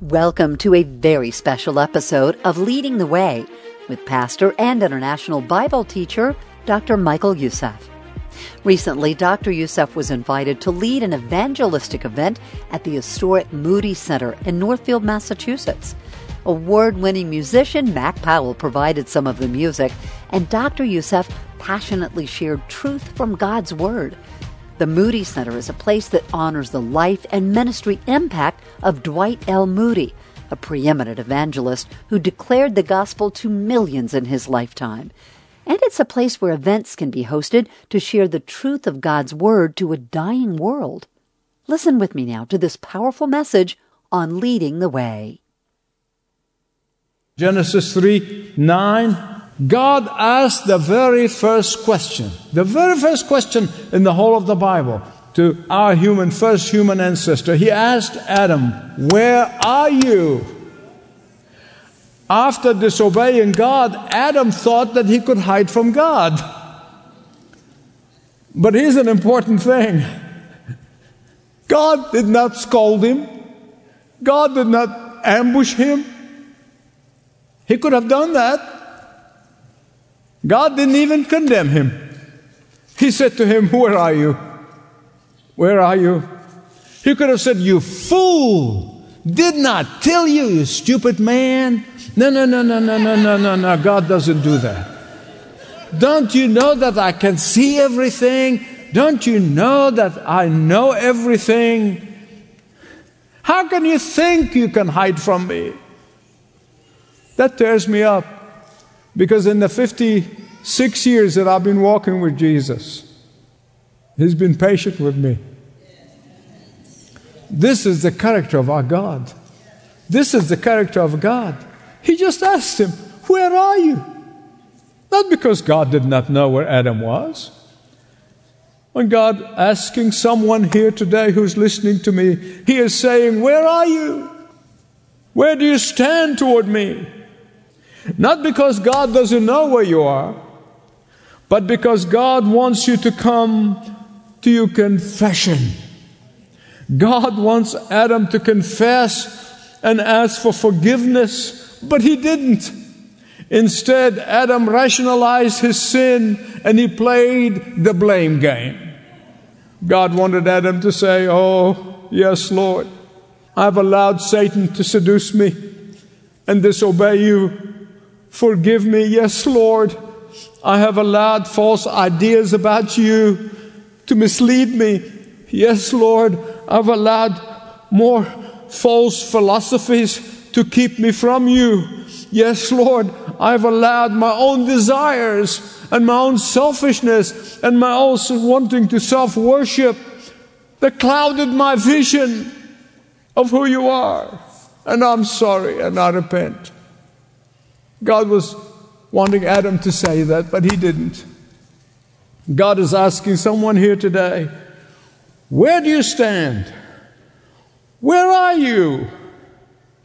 Welcome to a very special episode of Leading the Way with pastor and international Bible teacher Dr. Michael Youssef. Recently, Dr. Youssef was invited to lead an evangelistic event at the historic Moody Center in Northfield, Massachusetts. Award winning musician Mac Powell provided some of the music, and Dr. Youssef passionately shared truth from God's Word. The Moody Center is a place that honors the life and ministry impact of Dwight L. Moody, a preeminent evangelist who declared the gospel to millions in his lifetime. And it's a place where events can be hosted to share the truth of God's Word to a dying world. Listen with me now to this powerful message on leading the way. Genesis 3 9 God asked the very first question, the very first question in the whole of the Bible to our human, first human ancestor. He asked Adam, Where are you? After disobeying God, Adam thought that he could hide from God. But here's an important thing God did not scold him, God did not ambush him. He could have done that. God didn't even condemn him. He said to him, Where are you? Where are you? He could have said, You fool! Did not tell you, you stupid man. No, no, no, no, no, no, no, no, no. God doesn't do that. Don't you know that I can see everything? Don't you know that I know everything? How can you think you can hide from me? That tears me up. Because in the 56 years that I've been walking with Jesus, He's been patient with me. This is the character of our God. This is the character of God. He just asked him, Where are you? Not because God did not know where Adam was. When God asking someone here today who's listening to me, He is saying, Where are you? Where do you stand toward me? Not because God doesn't know where you are, but because God wants you to come to your confession. God wants Adam to confess and ask for forgiveness, but he didn't. Instead, Adam rationalized his sin and he played the blame game. God wanted Adam to say, Oh, yes, Lord, I've allowed Satan to seduce me and disobey you. Forgive me, yes, Lord. I have allowed false ideas about you to mislead me. Yes, Lord, I've allowed more false philosophies to keep me from you. Yes, Lord, I've allowed my own desires and my own selfishness and my own wanting to self worship that clouded my vision of who you are. And I'm sorry and I repent. God was wanting Adam to say that, but he didn't. God is asking someone here today, where do you stand? Where are you?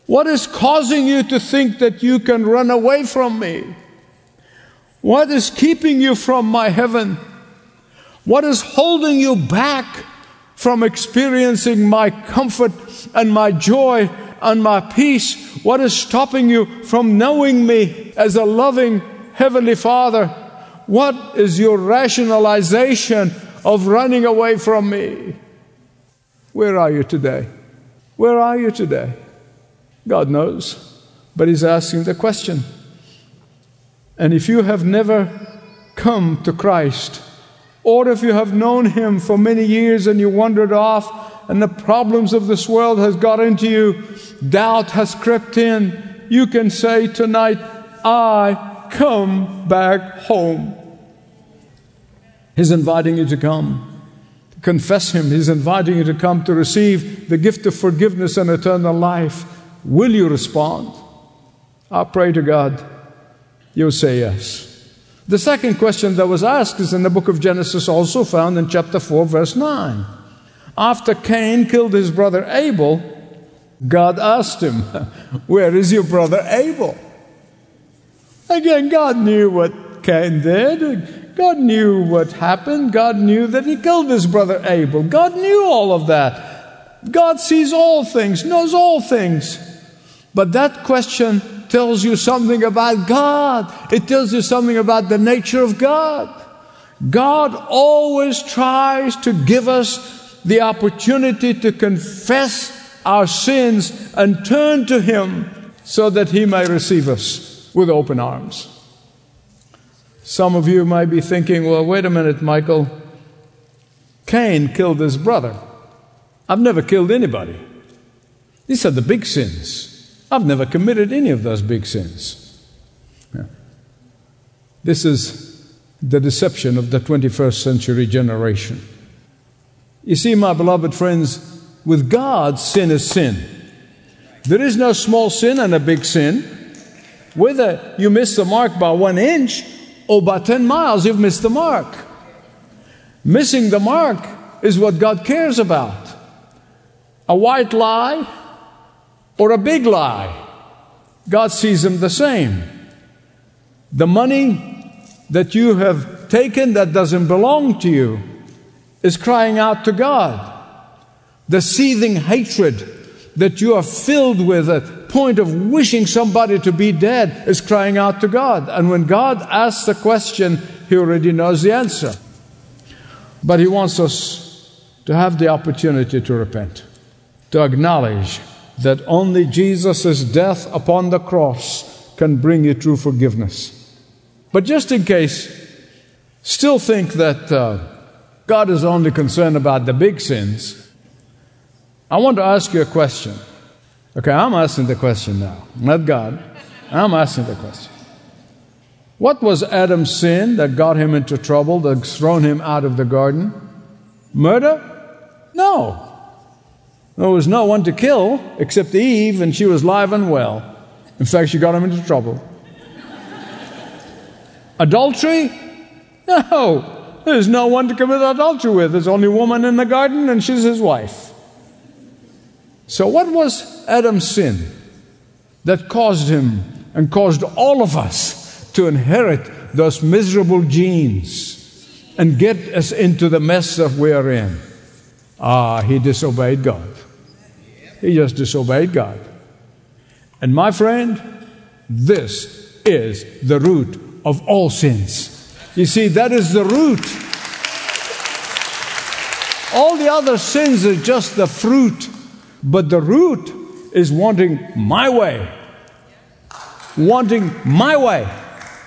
What is causing you to think that you can run away from me? What is keeping you from my heaven? What is holding you back from experiencing my comfort and my joy and my peace? What is stopping you from knowing me as a loving Heavenly Father? What is your rationalization of running away from me? Where are you today? Where are you today? God knows, but He's asking the question. And if you have never come to Christ, or if you have known Him for many years and you wandered off and the problems of this world has got into you, doubt has crept in, you can say tonight, I come back home. He's inviting you to come. Confess Him. He's inviting you to come to receive the gift of forgiveness and eternal life. Will you respond? I pray to God you'll say yes. The second question that was asked is in the book of Genesis, also found in chapter 4, verse 9. After Cain killed his brother Abel, God asked him, Where is your brother Abel? Again, God knew what Cain did. God knew what happened. God knew that he killed his brother Abel. God knew all of that. God sees all things, knows all things. But that question tells you something about God. It tells you something about the nature of God. God always tries to give us the opportunity to confess our sins and turn to Him so that He may receive us with open arms. Some of you might be thinking, well, wait a minute, Michael. Cain killed his brother. I've never killed anybody. These are the big sins. I've never committed any of those big sins. Yeah. This is the deception of the 21st century generation. You see, my beloved friends, with God, sin is sin. There is no small sin and a big sin. Whether you miss the mark by one inch or by 10 miles, you've missed the mark. Missing the mark is what God cares about. A white lie or a big lie, God sees them the same. The money that you have taken that doesn't belong to you is crying out to God. The seething hatred that you are filled with, a point of wishing somebody to be dead, is crying out to God. And when God asks the question, He already knows the answer. But He wants us to have the opportunity to repent, to acknowledge that only Jesus' death upon the cross can bring you true forgiveness. But just in case, still think that uh, God is only concerned about the big sins I want to ask you a question. Okay, I'm asking the question now, not God. I'm asking the question. What was Adam's sin that got him into trouble, that's thrown him out of the garden? Murder? No. There was no one to kill except Eve, and she was live and well. In fact, she got him into trouble. Adultery? No. There's no one to commit adultery with. There's only woman in the garden, and she's his wife. So, what was Adam's sin that caused him and caused all of us to inherit those miserable genes and get us into the mess that we are in? Ah, he disobeyed God. He just disobeyed God. And my friend, this is the root of all sins. You see, that is the root. All the other sins are just the fruit but the root is wanting my way. Wanting my way,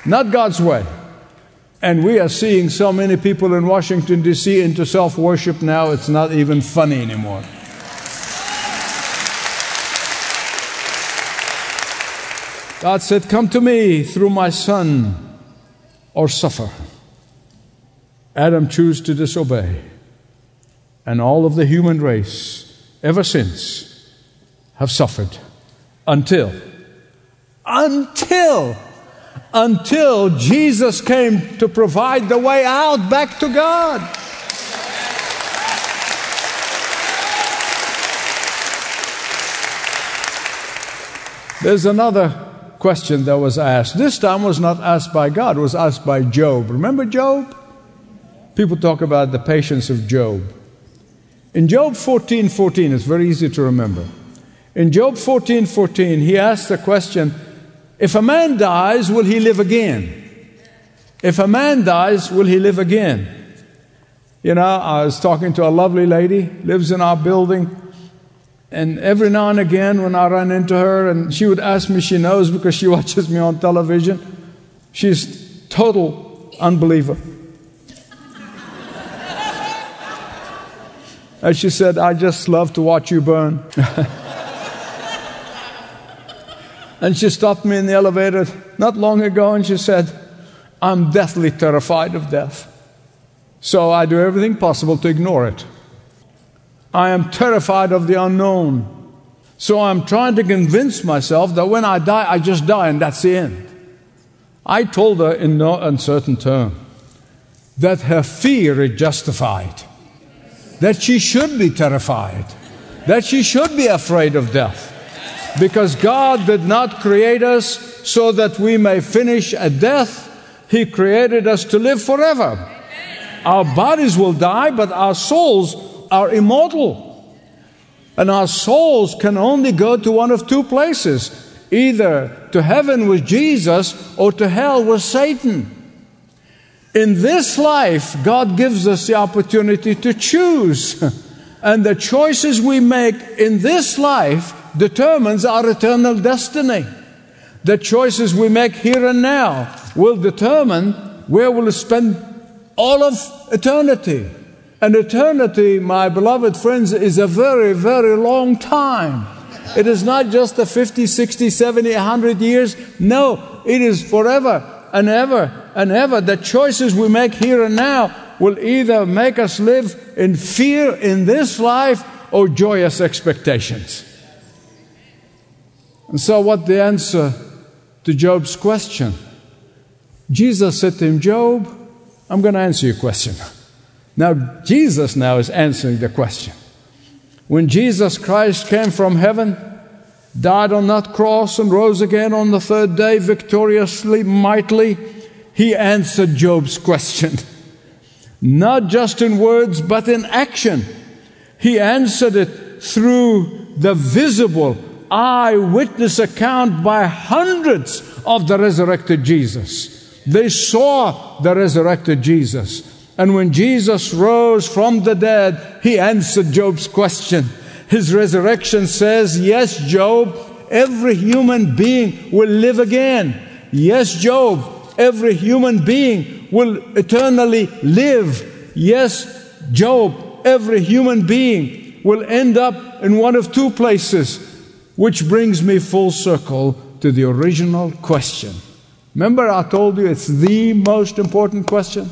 not God's way. And we are seeing so many people in Washington, D.C. into self worship now, it's not even funny anymore. God said, Come to me through my son or suffer. Adam chose to disobey. And all of the human race ever since have suffered until, until, until Jesus came to provide the way out back to God. There's another question that was asked. This time was not asked by God, was asked by Job. Remember Job? People talk about the patience of Job. In Job 14 14, it's very easy to remember. In Job 14 14, he asks the question if a man dies, will he live again? If a man dies, will he live again? You know, I was talking to a lovely lady, lives in our building, and every now and again when I run into her, and she would ask me, she knows because she watches me on television. She's total unbeliever. And she said, I just love to watch you burn. and she stopped me in the elevator not long ago and she said, I'm deathly terrified of death. So I do everything possible to ignore it. I am terrified of the unknown. So I'm trying to convince myself that when I die, I just die and that's the end. I told her in no uncertain term that her fear is justified that she should be terrified, that she should be afraid of death. Because God did not create us so that we may finish at death, He created us to live forever. Our bodies will die, but our souls are immortal. And our souls can only go to one of two places either to heaven with Jesus or to hell with Satan. In this life, God gives us the opportunity to choose. And the choices we make in this life determines our eternal destiny. The choices we make here and now will determine where we'll spend all of eternity. And eternity, my beloved friends, is a very, very long time. It is not just the 50, 60, 70, 100 years. No, it is forever and ever and ever. The choices we make here and now will either make us live in fear in this life or joyous expectations. And so, what the answer to Job's question? Jesus said to him, Job, I'm going to answer your question. Now, Jesus now is answering the question. When Jesus Christ came from heaven, died on that cross, and rose again on the third day victoriously, mightily, he answered Job's question. Not just in words, but in action. He answered it through the visible eyewitness account by hundreds of the resurrected Jesus. They saw the resurrected Jesus. And when Jesus rose from the dead, he answered Job's question. His resurrection says, Yes, Job, every human being will live again. Yes, Job, every human being will eternally live. Yes, Job, every human being will end up in one of two places, which brings me full circle to the original question. Remember, I told you it's the most important question?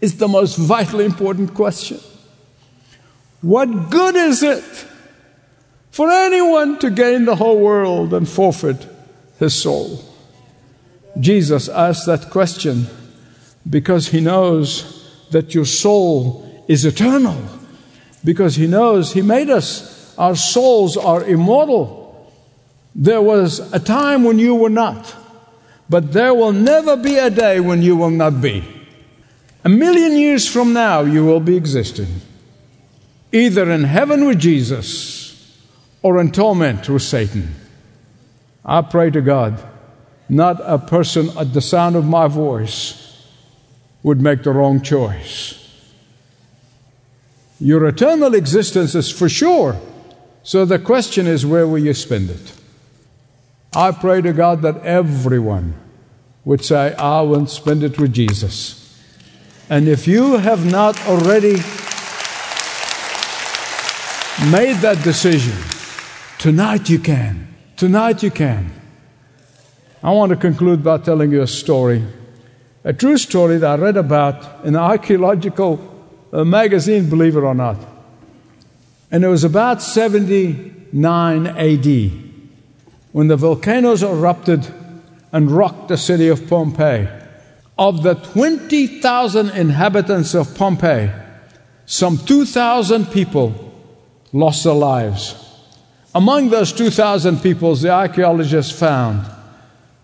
It's the most vitally important question. What good is it for anyone to gain the whole world and forfeit his soul? Jesus asked that question because he knows that your soul is eternal, because he knows he made us, our souls are immortal. There was a time when you were not, but there will never be a day when you will not be. A million years from now, you will be existing either in heaven with Jesus or in torment with Satan. I pray to God, not a person at the sound of my voice would make the wrong choice. Your eternal existence is for sure. So the question is, where will you spend it? I pray to God that everyone would say, I will spend it with Jesus. And if you have not already made that decision, tonight you can. Tonight you can. I want to conclude by telling you a story, a true story that I read about in an archaeological uh, magazine, believe it or not. And it was about 79 AD when the volcanoes erupted and rocked the city of Pompeii. Of the 20,000 inhabitants of Pompeii, some 2,000 people lost their lives. Among those 2,000 people, the archaeologists found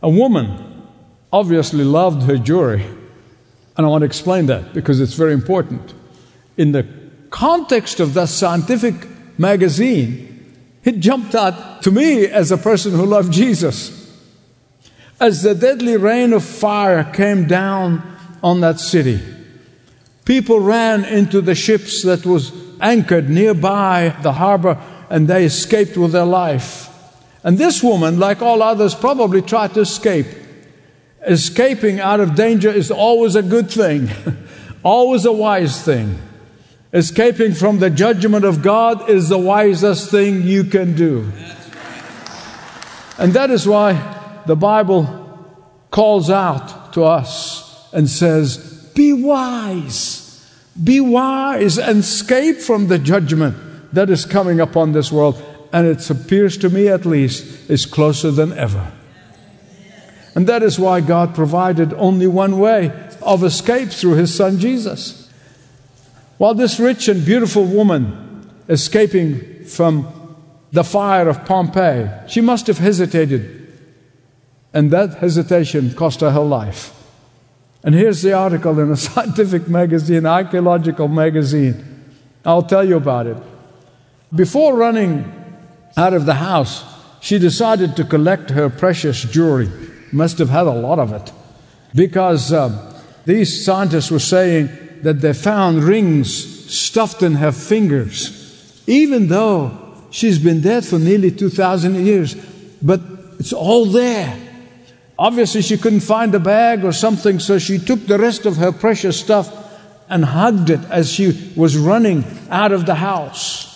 a woman obviously loved her jewelry. And I want to explain that because it's very important. In the context of that scientific magazine, it jumped out to me as a person who loved Jesus. As the deadly rain of fire came down on that city, people ran into the ships that was anchored nearby the harbor and they escaped with their life. And this woman, like all others, probably tried to escape. Escaping out of danger is always a good thing, always a wise thing. Escaping from the judgment of God is the wisest thing you can do. And that is why the Bible calls out to us and says, Be wise. Be wise and escape from the judgment that is coming upon this world. And it appears to me, at least, is closer than ever. And that is why God provided only one way of escape through his son Jesus. While this rich and beautiful woman escaping from the fire of Pompeii, she must have hesitated. And that hesitation cost her her life. And here's the article in a scientific magazine, archaeological magazine. I'll tell you about it. Before running out of the house, she decided to collect her precious jewelry. Must have had a lot of it. Because uh, these scientists were saying that they found rings stuffed in her fingers, even though she's been dead for nearly 2,000 years. But it's all there. Obviously, she couldn't find a bag or something, so she took the rest of her precious stuff and hugged it as she was running out of the house.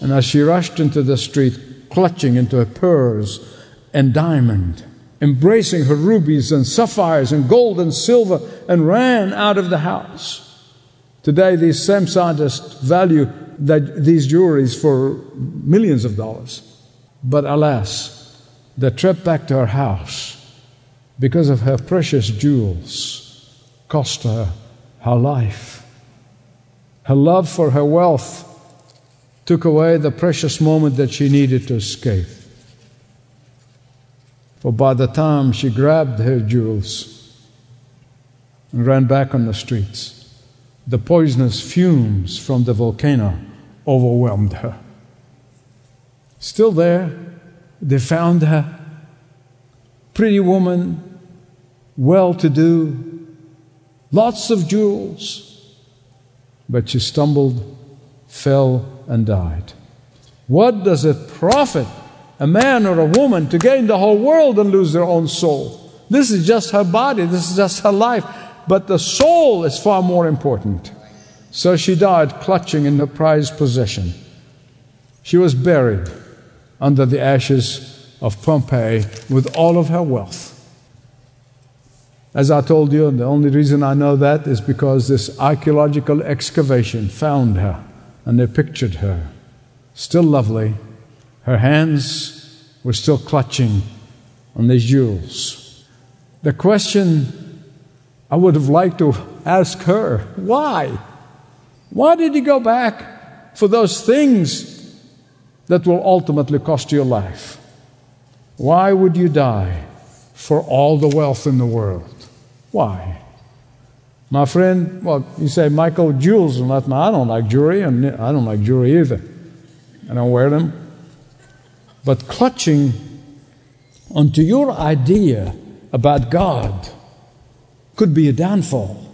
And as she rushed into the street, clutching into her pearls and diamond, embracing her rubies and sapphires and gold and silver, and ran out of the house. Today, these same scientists value that, these jewelries for millions of dollars. But alas, the trip back to her house, because of her precious jewels, cost her her life. Her love for her wealth took away the precious moment that she needed to escape. For by the time she grabbed her jewels and ran back on the streets, the poisonous fumes from the volcano overwhelmed her. Still there, they found her. Pretty woman, well to do, lots of jewels. But she stumbled, fell, and died. What does it profit a man or a woman to gain the whole world and lose their own soul? This is just her body, this is just her life. But the soul is far more important. So she died clutching in the prized possession. She was buried under the ashes of Pompeii with all of her wealth. As I told you, the only reason I know that is because this archaeological excavation found her and they pictured her. Still lovely. Her hands were still clutching on these jewels. The question I would have liked to ask her why? Why did he go back for those things that will ultimately cost you your life. Why would you die for all the wealth in the world? Why? My friend, well, you say, Michael, jewels and that. I don't like jewelry, and I don't like jewelry either. I don't wear them. But clutching onto your idea about God could be a downfall.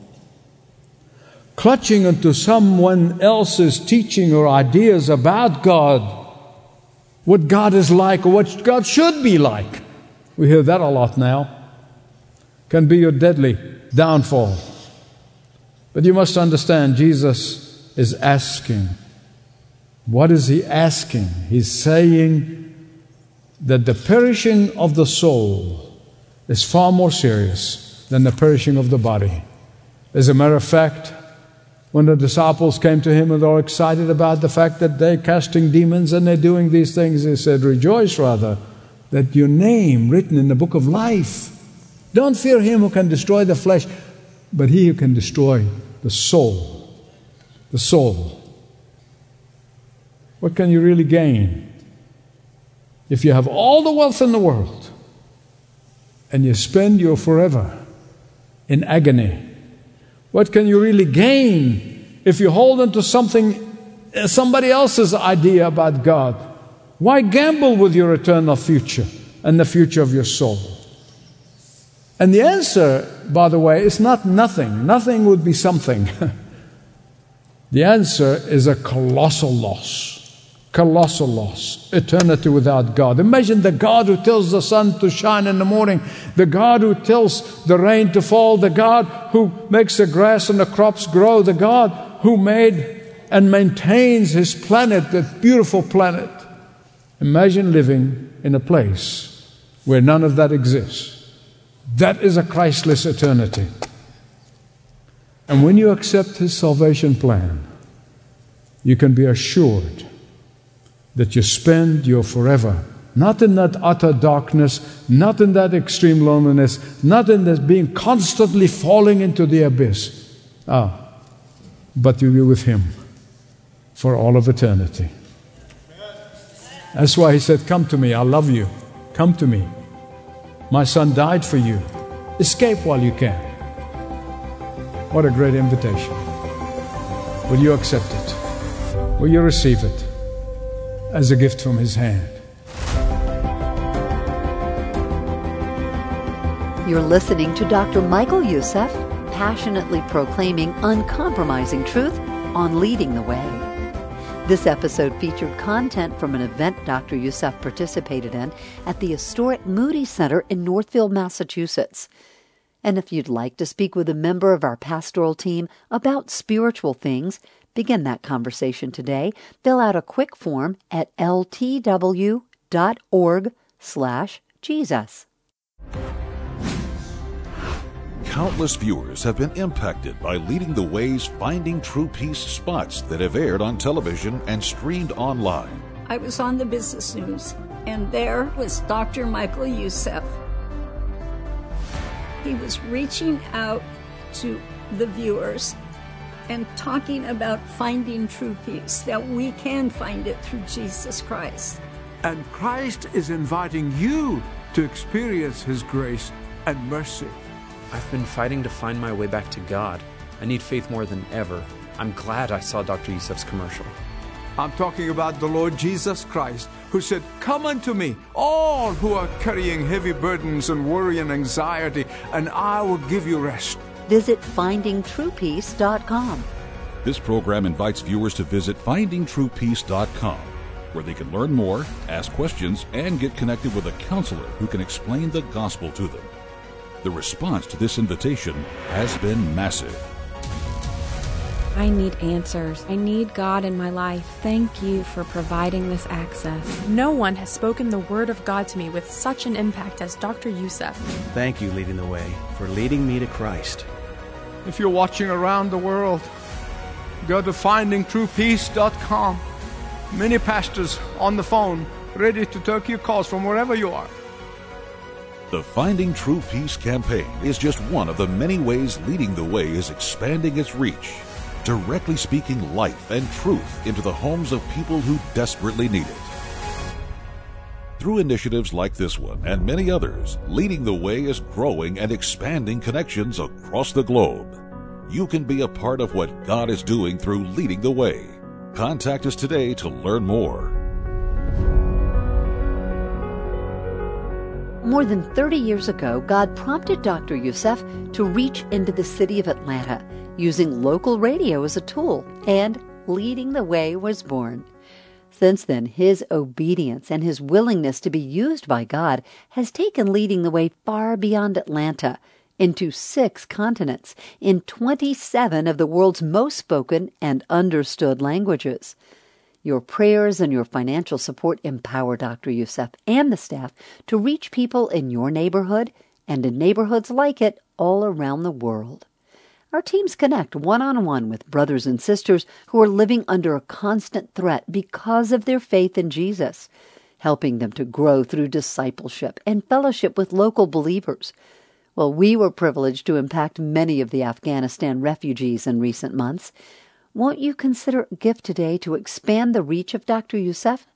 Clutching onto someone else's teaching or ideas about God what God is like or what God should be like. We hear that a lot now. Can be your deadly downfall. But you must understand, Jesus is asking. What is he asking? He's saying that the perishing of the soul is far more serious than the perishing of the body. As a matter of fact, when the disciples came to him and they're excited about the fact that they're casting demons and they're doing these things, he said, Rejoice rather that your name written in the book of life. Don't fear him who can destroy the flesh, but he who can destroy the soul. The soul. What can you really gain if you have all the wealth in the world and you spend your forever in agony? What can you really gain if you hold on to something, uh, somebody else's idea about God? Why gamble with your eternal future and the future of your soul? And the answer, by the way, is not nothing. Nothing would be something. the answer is a colossal loss colossal loss, eternity without God. Imagine the God who tells the sun to shine in the morning, the God who tells the rain to fall, the God who makes the grass and the crops grow, the God who made and maintains his planet, that beautiful planet. Imagine living in a place where none of that exists. That is a Christless eternity. And when you accept his salvation plan, you can be assured that you spend your forever. Not in that utter darkness, not in that extreme loneliness, not in this being constantly falling into the abyss. Ah, but you'll be with Him for all of eternity. That's why He said, Come to me, I love you. Come to me. My Son died for you. Escape while you can. What a great invitation. Will you accept it? Will you receive it as a gift from His hand? You're listening to Dr. Michael Youssef, passionately proclaiming uncompromising truth on leading the way. This episode featured content from an event Dr. Youssef participated in at the historic Moody Center in Northfield, Massachusetts. And if you'd like to speak with a member of our pastoral team about spiritual things, begin that conversation today. Fill out a quick form at ltw.org/jesus. Countless viewers have been impacted by Leading the Way's Finding True Peace spots that have aired on television and streamed online. I was on the business news, and there was Dr. Michael Youssef. He was reaching out to the viewers and talking about finding true peace, that we can find it through Jesus Christ. And Christ is inviting you to experience His grace and mercy. I've been fighting to find my way back to God. I need faith more than ever. I'm glad I saw Dr. Youssef's commercial. I'm talking about the Lord Jesus Christ, who said, Come unto me, all who are carrying heavy burdens and worry and anxiety, and I will give you rest. Visit findingtruepeace.com. This program invites viewers to visit findingtruepeace.com, where they can learn more, ask questions, and get connected with a counselor who can explain the gospel to them. The response to this invitation has been massive. I need answers. I need God in my life. Thank you for providing this access. No one has spoken the Word of God to me with such an impact as Dr. Youssef. Thank you, Leading the Way, for leading me to Christ. If you're watching around the world, go to findingtruepeace.com. Many pastors on the phone ready to take your calls from wherever you are. The Finding True Peace campaign is just one of the many ways Leading the Way is expanding its reach, directly speaking life and truth into the homes of people who desperately need it. Through initiatives like this one and many others, Leading the Way is growing and expanding connections across the globe. You can be a part of what God is doing through Leading the Way. Contact us today to learn more. More than 30 years ago, God prompted Dr. Youssef to reach into the city of Atlanta using local radio as a tool, and Leading the Way was born. Since then, his obedience and his willingness to be used by God has taken Leading the Way far beyond Atlanta into six continents in 27 of the world's most spoken and understood languages. Your prayers and your financial support empower Dr. Youssef and the staff to reach people in your neighborhood and in neighborhoods like it all around the world. Our teams connect one on one with brothers and sisters who are living under a constant threat because of their faith in Jesus, helping them to grow through discipleship and fellowship with local believers. Well, we were privileged to impact many of the Afghanistan refugees in recent months. Won't you consider a gift today to expand the reach of Dr. Youssef?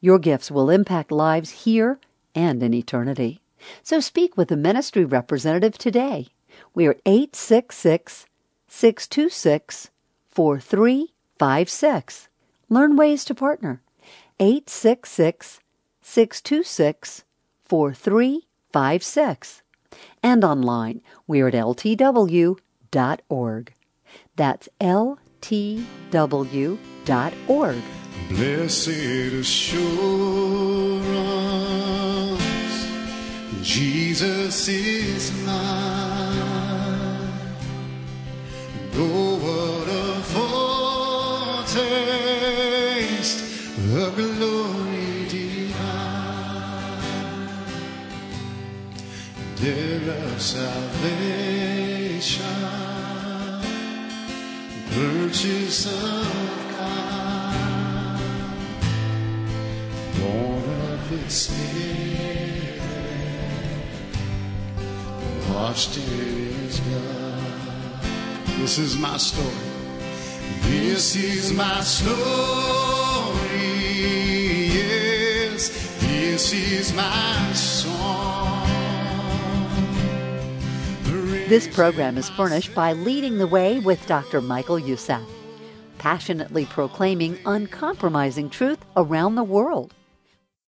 Your gifts will impact lives here and in eternity. So speak with a ministry representative today. We are 866 626 4356. Learn ways to partner. 866 626 4356. And online, we're at ltw.org. That's L twr.org. Blessed assurance, Jesus is mine. Oh, what a foretaste glory divine, there salvation purchase of God, born of His Spirit, washed in His blood. This is my story. This is my story. Yes, this is my song. This program is furnished by Leading the Way with Dr. Michael Youssef, passionately proclaiming uncompromising truth around the world.